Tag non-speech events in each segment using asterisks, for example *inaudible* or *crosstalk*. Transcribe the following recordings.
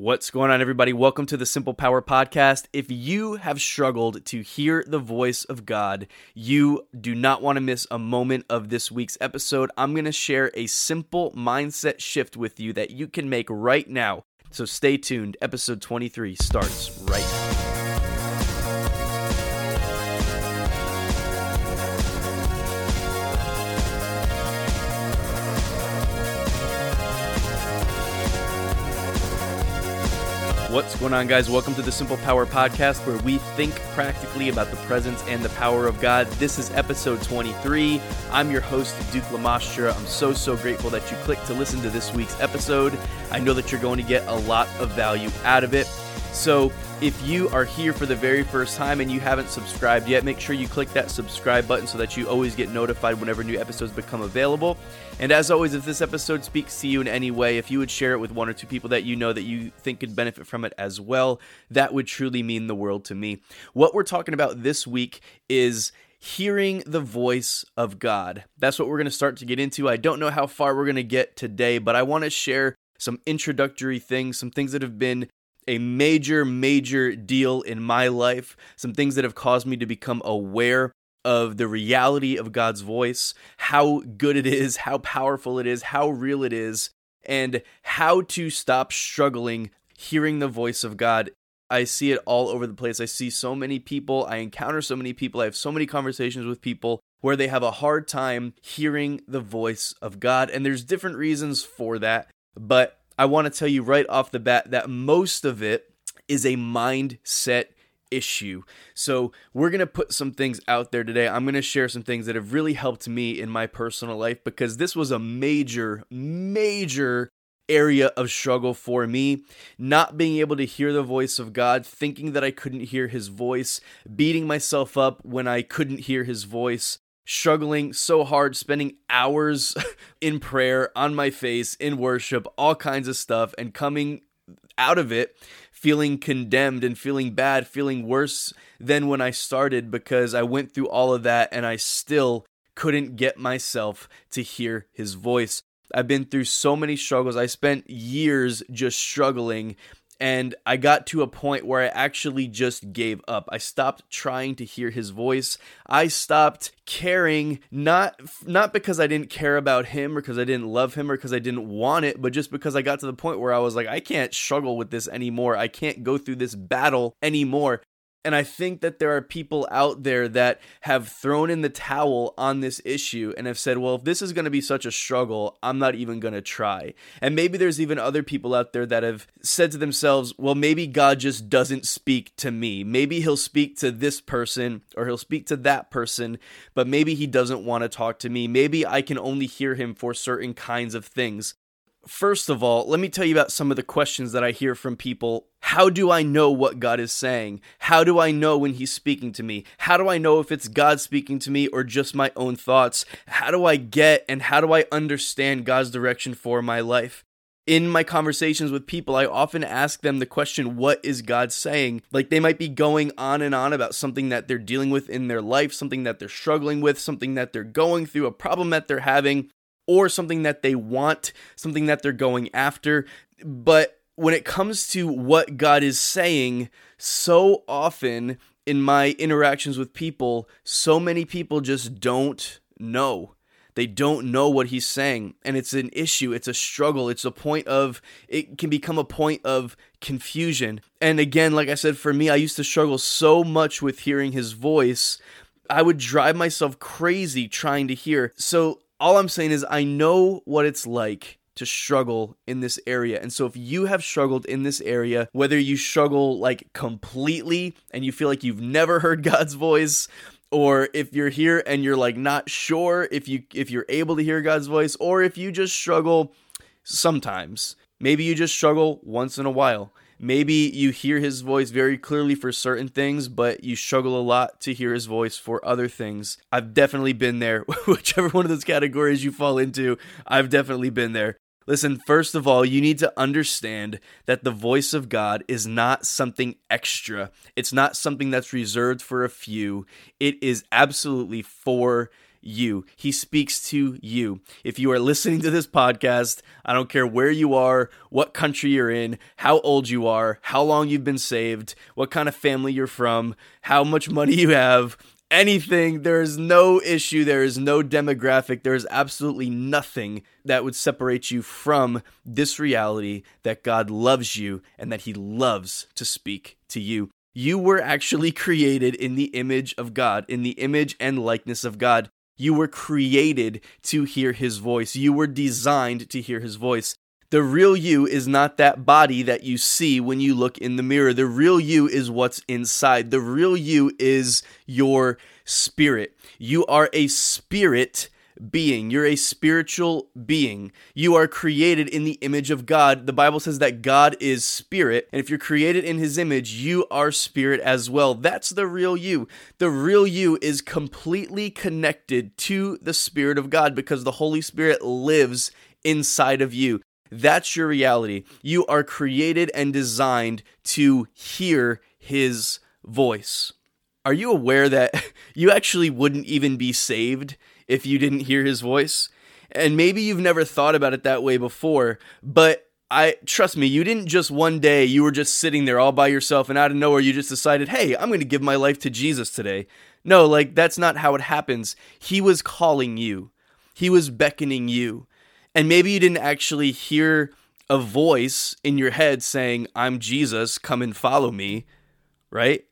What's going on, everybody? Welcome to the Simple Power Podcast. If you have struggled to hear the voice of God, you do not want to miss a moment of this week's episode. I'm going to share a simple mindset shift with you that you can make right now. So stay tuned. Episode 23 starts right now. What's going on, guys? Welcome to the Simple Power Podcast, where we think practically about the presence and the power of God. This is episode 23. I'm your host, Duke Lamastra. I'm so, so grateful that you clicked to listen to this week's episode. I know that you're going to get a lot of value out of it. So, if you are here for the very first time and you haven't subscribed yet, make sure you click that subscribe button so that you always get notified whenever new episodes become available. And as always, if this episode speaks to you in any way, if you would share it with one or two people that you know that you think could benefit from it as well, that would truly mean the world to me. What we're talking about this week is hearing the voice of God. That's what we're going to start to get into. I don't know how far we're going to get today, but I want to share some introductory things, some things that have been a major, major deal in my life, some things that have caused me to become aware of the reality of God's voice, how good it is, how powerful it is, how real it is, and how to stop struggling hearing the voice of God. I see it all over the place. I see so many people, I encounter so many people, I have so many conversations with people where they have a hard time hearing the voice of God. And there's different reasons for that, but I want to tell you right off the bat that most of it is a mindset issue. So, we're going to put some things out there today. I'm going to share some things that have really helped me in my personal life because this was a major, major area of struggle for me. Not being able to hear the voice of God, thinking that I couldn't hear his voice, beating myself up when I couldn't hear his voice struggling so hard, spending hours *laughs* in prayer, on my face, in worship, all kinds of stuff, and coming out of it feeling condemned and feeling bad, feeling worse than when I started because I went through all of that and I still couldn't get myself to hear his voice. I've been through so many struggles. I spent years just struggling and I got to a point where I actually just gave up. I stopped trying to hear his voice. I stopped caring not not because I didn't care about him or because I didn't love him or because I didn't want it, but just because I got to the point where I was like I can't struggle with this anymore. I can't go through this battle anymore. And I think that there are people out there that have thrown in the towel on this issue and have said, well, if this is going to be such a struggle, I'm not even going to try. And maybe there's even other people out there that have said to themselves, well, maybe God just doesn't speak to me. Maybe he'll speak to this person or he'll speak to that person, but maybe he doesn't want to talk to me. Maybe I can only hear him for certain kinds of things. First of all, let me tell you about some of the questions that I hear from people. How do I know what God is saying? How do I know when He's speaking to me? How do I know if it's God speaking to me or just my own thoughts? How do I get and how do I understand God's direction for my life? in my conversations with people, I often ask them the question, What is God saying? Like they might be going on and on about something that they're dealing with in their life, something that they're struggling with, something that they're going through, a problem that they're having or something that they want, something that they're going after. But when it comes to what God is saying, so often in my interactions with people, so many people just don't know. They don't know what he's saying. And it's an issue. It's a struggle. It's a point of, it can become a point of confusion. And again, like I said, for me, I used to struggle so much with hearing his voice. I would drive myself crazy trying to hear. So all I'm saying is, I know what it's like to struggle in this area. And so if you have struggled in this area, whether you struggle like completely and you feel like you've never heard *laughs* God's voice, or if you're here and you're like not sure if you if you're able to hear God's voice, or if you just struggle sometimes. Maybe you just struggle once in a while. Maybe you hear his voice very clearly for certain things, but you struggle a lot to hear his voice for other things. I've definitely been there. *laughs* Whichever one of those categories you fall into, I've definitely been there. Listen, first of all, you need to understand that the voice of God is not something extra. It's not something that's reserved for a few. It is absolutely for you. He speaks to you. If you are listening to this podcast, I don't care where you are, what country you're in, how old you are, how long you've been saved, what kind of family you're from, how much money you have, anything. There is no issue. There is no demographic. There is absolutely nothing that would separate you from this reality that God loves you and that He loves to speak to you. You were actually created in the image of God, in the image and likeness of God. You were created to hear His voice. You were designed to hear His voice. The real you is not that body that you see when you look in the mirror. The real you is what's inside. The real you is your spirit. You are a spirit being. You're a spiritual being. You are created in the image of God. The Bible says that God is spirit. And if you're created in his image, you are spirit as well. That's the real you. The real you is completely connected to the Spirit of God because the Holy Spirit lives inside of you. That's your reality. You are created and designed to hear his voice. Are you aware that *laughs* you actually wouldn't even be saved if you didn't hear his voice? And maybe you've never thought about it that way before, but I trust me, you didn't just one day you were just sitting there all by yourself and out of nowhere you just decided, "Hey, I'm going to give my life to Jesus today." No, like that's not how it happens. He was calling you. He was beckoning you and maybe you didn't actually hear a voice in your head saying, I'm Jesus, come and follow me, right?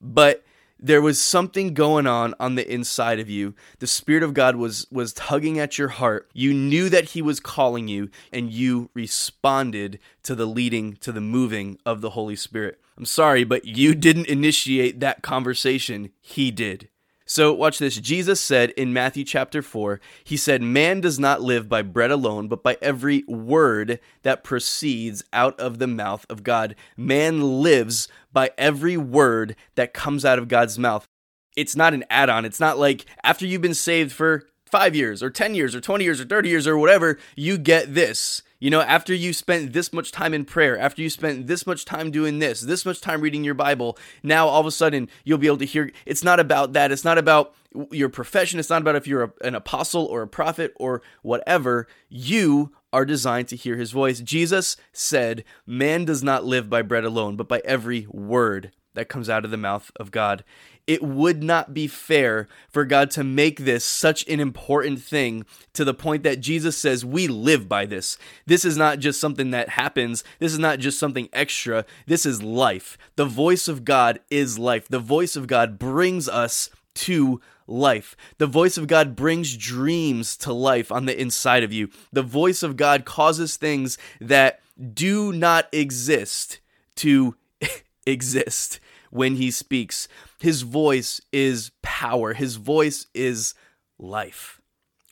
But there was something going on on the inside of you. The spirit of God was was tugging at your heart. You knew that he was calling you and you responded to the leading to the moving of the Holy Spirit. I'm sorry, but you didn't initiate that conversation. He did. So, watch this. Jesus said in Matthew chapter 4, He said, Man does not live by bread alone, but by every word that proceeds out of the mouth of God. Man lives by every word that comes out of God's mouth. It's not an add on. It's not like after you've been saved for five years or 10 years or 20 years or 30 years or whatever, you get this. You know, after you spent this much time in prayer, after you spent this much time doing this, this much time reading your Bible, now all of a sudden you'll be able to hear. It's not about that. It's not about your profession. It's not about if you're a, an apostle or a prophet or whatever. You are designed to hear his voice. Jesus said, Man does not live by bread alone, but by every word that comes out of the mouth of God it would not be fair for God to make this such an important thing to the point that Jesus says we live by this. This is not just something that happens, this is not just something extra. This is life. The voice of God is life. The voice of God brings us to life. The voice of God brings dreams to life on the inside of you. The voice of God causes things that do not exist to *laughs* exist when he speaks. His voice is power, his voice is life.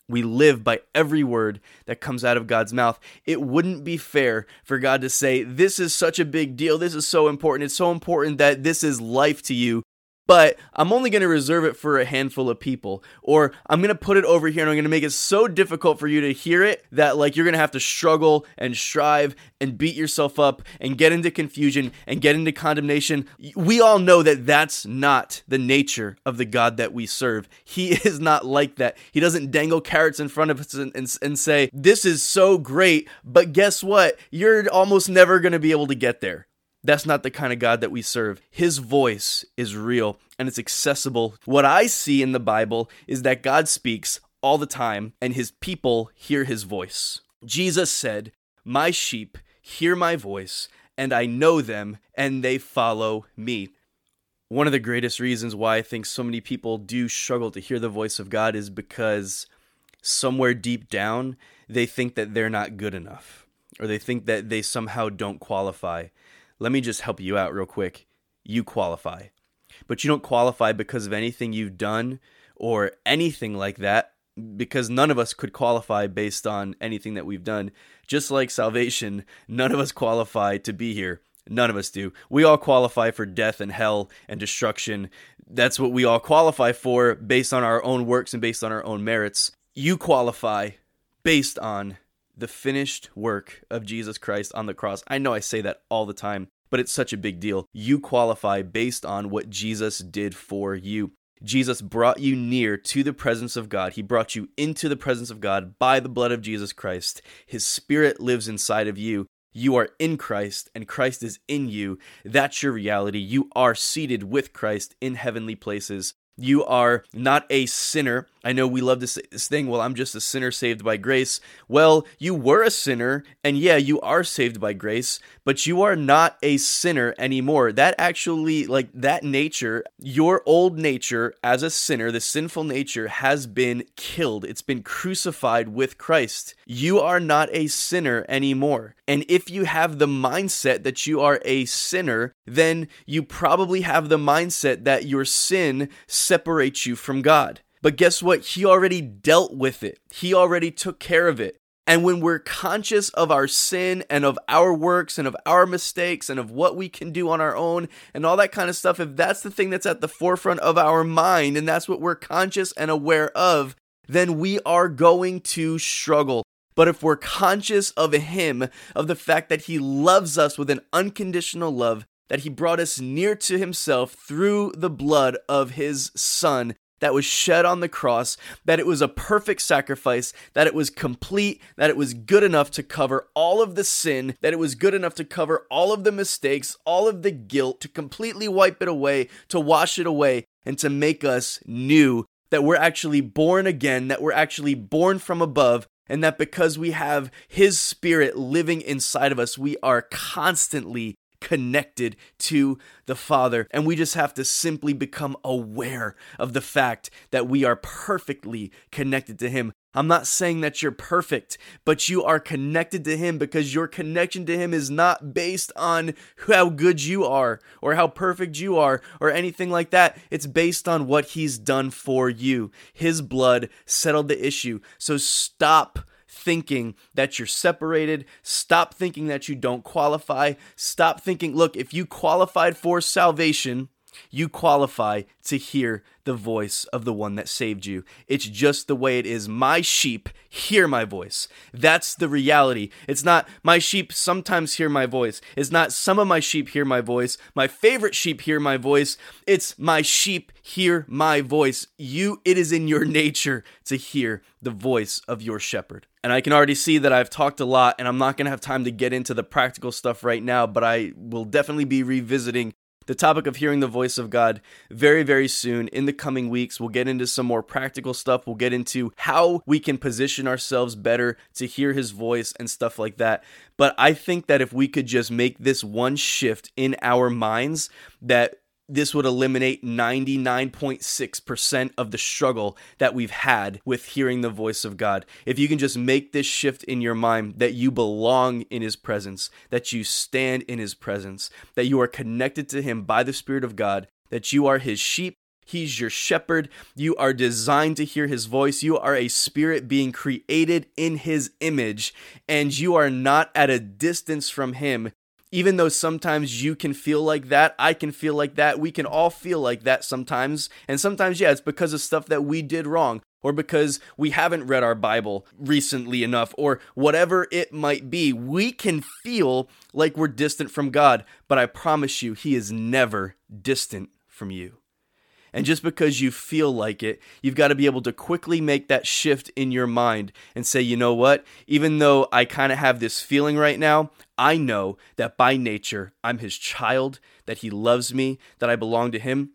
We live by every word that comes out of God's mouth. It wouldn't be fair for God to say, This is such a big deal. This is so important. It's so important that this is life to you but I'm only going to reserve it for a handful of people. Or I'm going to put it over here and I'm going to make it so difficult for you to hear it that like you're going to have to struggle and strive and beat yourself up and get into confusion and get into condemnation. We all know that that's not the nature of the God that we serve. He *laughs* is not like that. He doesn't dangle carrots in front of us and, and, and say, This is so great, but guess what? You're almost never going to be able to get there. That's not the kind of God that we serve. His voice is real and it's accessible. What I see in the Bible is that God speaks all the time and his people hear his voice. Jesus said, My sheep hear my voice, and I know them, and they follow me. One of the greatest reasons why I think so many people do struggle to hear the voice of God is because somewhere deep down, they think that they're not good enough, or they think that they somehow don't qualify let me just help you out real quick. You qualify. But you don't qualify because of anything you've done or anything like that, because none of us could qualify based on anything that we've done. Just like salvation, none of us qualify to be here. None of us do. We all qualify for death and hell and destruction. That's what we all qualify for based on our own works and based on our own merits. You qualify based on the finished work of Jesus Christ on the cross. I know I say that all the time, but it's such a big deal. You qualify based on what Jesus did for you. Jesus brought you near to the presence of God. He brought you into the presence of God by the blood of Jesus Christ. His Spirit lives inside of you. You are in Christ, and Christ is in you. That's your reality. You are seated with Christ in heavenly places. You are not a sinner. I know we love this, this thing, well, I'm just a sinner saved by grace. Well, you were a sinner, and yeah, you are saved by grace, but you are not a sinner anymore. That actually, like that nature, your old nature as a sinner, the sinful nature, has been killed. It's been crucified with Christ. You are not a sinner anymore. And if you have the mindset that you are a sinner, then you probably have the mindset that your sin separates you from God. But guess what? He already dealt with it, He already took care of it. And when we're conscious of our sin and of our works and of our mistakes and of what we can do on our own and all that kind of stuff, if that's the thing that's at the forefront of our mind and that's what we're conscious and aware of, then we are going to struggle. But if we're conscious of Him, of the fact that He loves us with an unconditional love, that He brought us near to Himself through the blood of His Son, that was shed on the cross, that it was a perfect sacrifice, that it was complete, that it was good enough to cover all of the sin, that it was good enough to cover all of the mistakes, all of the guilt, to completely wipe it away, to wash it away, and to make us new. That we're actually born again, that we're actually born from above, and that because we have His Spirit living inside of us, we are constantly connected to the Father. And we just have to simply become aware of the fact that we are perfectly connected to Him. I'm not saying that you're perfect, but you are connected to Him because your connection to Him is not based on how good you are or how perfect you are or anything like that. It's based on what He's done for you. His blood settled the issue. So stop thinking that you're separated. Stop thinking that you don't qualify. Stop thinking, look, if you qualified for salvation, you qualify to hear the voice of the one that saved you. It's just the way it is. My sheep hear my voice. That's the reality. It's not my sheep sometimes hear my voice. It's not some of my sheep hear my voice. My favorite sheep hear my voice. It's my sheep hear my voice. You it is in your nature to hear the voice of your shepherd. And I can already see that I've talked a lot and I'm not going to have time to get into the practical stuff right now, but I will definitely be revisiting the topic of hearing the voice of God very, very soon in the coming weeks. We'll get into some more practical stuff. We'll get into how we can position ourselves better to hear his voice and stuff like that. But I think that if we could just make this one shift in our minds, that this would eliminate 99.6% of the struggle that we've had with hearing the voice of God. If you can just make this shift in your mind that you belong in His presence, that you stand in His presence, that you are connected to Him by the Spirit of God, that you are His sheep. He's your shepherd. You are designed to hear his voice. You are a spirit being created in his image, and you are not at a distance from him even though sometimes you can feel like that, I can feel like that, we can all feel like that sometimes. And sometimes, yeah, it's because of stuff that we did wrong or because we haven't read our Bible recently enough, or whatever it might be, we can feel like we're distant from God. But I promise you, He is never distant from you. And just because you feel like it, you've got to be able to quickly make that shift in your mind and say, you know what? Even though I kind of have this feeling right now, I know that by nature I'm his child, that he loves me, that I belong to him.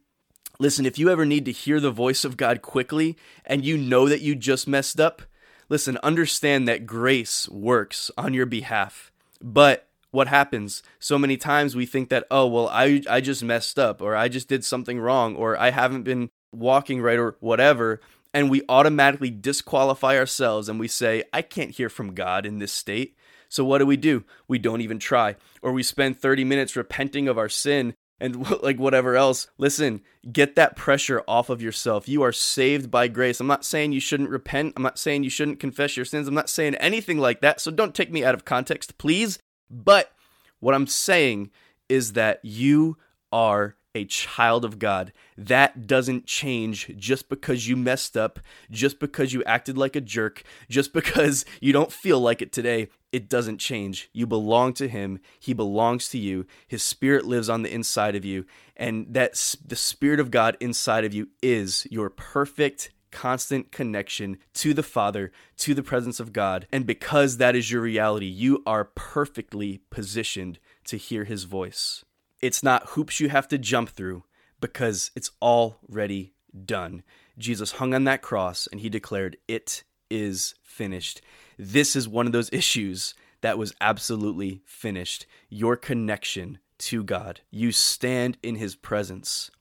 Listen, if you ever need to hear the voice of God quickly and you know that you just messed up, listen, understand that grace works on your behalf. But what happens? So many times we think that oh well i i just messed up or i just did something wrong or i haven't been walking right or whatever and we automatically disqualify ourselves and we say i can't hear from god in this state. So what do we do? We don't even try. Or we spend 30 minutes repenting of our sin and *laughs* like whatever else. Listen get that pressure off of yourself. You are saved by grace. I'm not saying you shouldn't repent. I'm not saying you shouldn't confess your sins. I'm not saying anything like that. So don't take me out of context please but what I'm saying is that you are a child of God. That doesn't change just because you messed up, just because you acted like a jerk, just because *laughs* you don't feel like it today. It doesn't change. You belong to Him. He belongs to you. His Spirit lives on the inside of you. And that the Spirit of God inside of you is your perfect constant connection to the Father, to the presence of God. And because that is your reality, you are perfectly positioned to hear His voice. It's not hoops you have to jump through because it's already done. Jesus hung on that cross and He declared, It is finished. This is one of those issues that was absolutely finished. Your connection to God. You stand in His presence.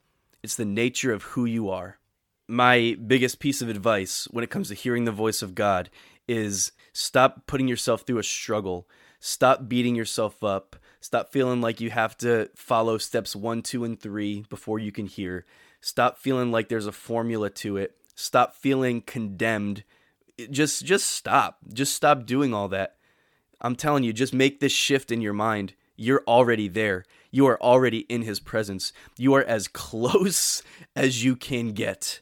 It's the nature of who you are my biggest piece of advice when it comes to hearing the voice of God is stop putting yourself through a struggle. Stop beating yourself up. Stop feeling like you have to follow steps one, two, and three before you can hear. Stop feeling like there's a formula to it. Stop feeling condemned. Just just stop. Just stop doing all that. I'm telling you, just make this shift in your mind. You're already there. You are already in his presence. You are as *laughs* close as you can get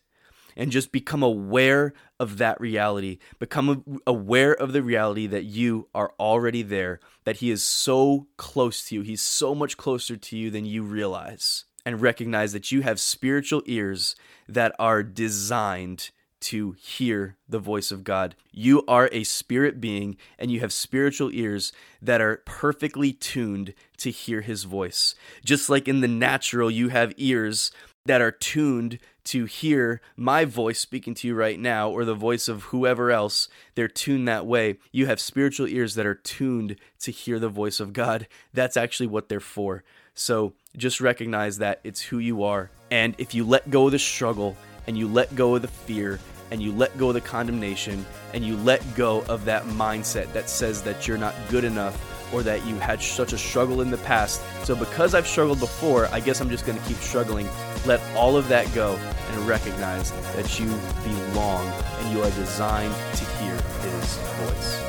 and just become aware of that reality. Become aware of the reality that you are already there, that He is so close to you. He's so much closer to you than you realize. And recognize that you have spiritual ears that are designed to hear the voice of God. You are a spirit being and you have spiritual ears that are perfectly tuned to hear his voice. Just like in the natural, you have ears that are tuned to hear my voice speaking to you right now or the voice of whoever else. They're tuned that way. You have spiritual ears that are tuned to hear the voice of God. That's actually what they're for. So just recognize that it's who you are. And if you let go of the struggle and you let go of the fear and you let go of the condemnation and you let go of that mindset that says that you're not good enough or that you had such a struggle in the past. So, because I've struggled before, I guess I'm just going to keep struggling. Let all of that go and recognize that you belong and you are designed to hear His voice.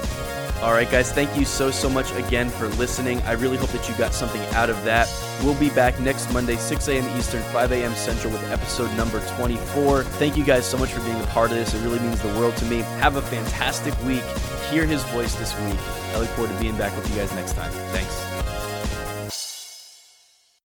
All right, guys, thank you so, so much again for listening. I really hope that you got something out of that. We'll be back next Monday, 6 a.m. Eastern, 5 a.m. Central, with episode number 24. Thank you guys so much for being a part of this. It really means the world to me. Have a fantastic week. Hear his voice this week. I look forward to being back with you guys next time. Thanks.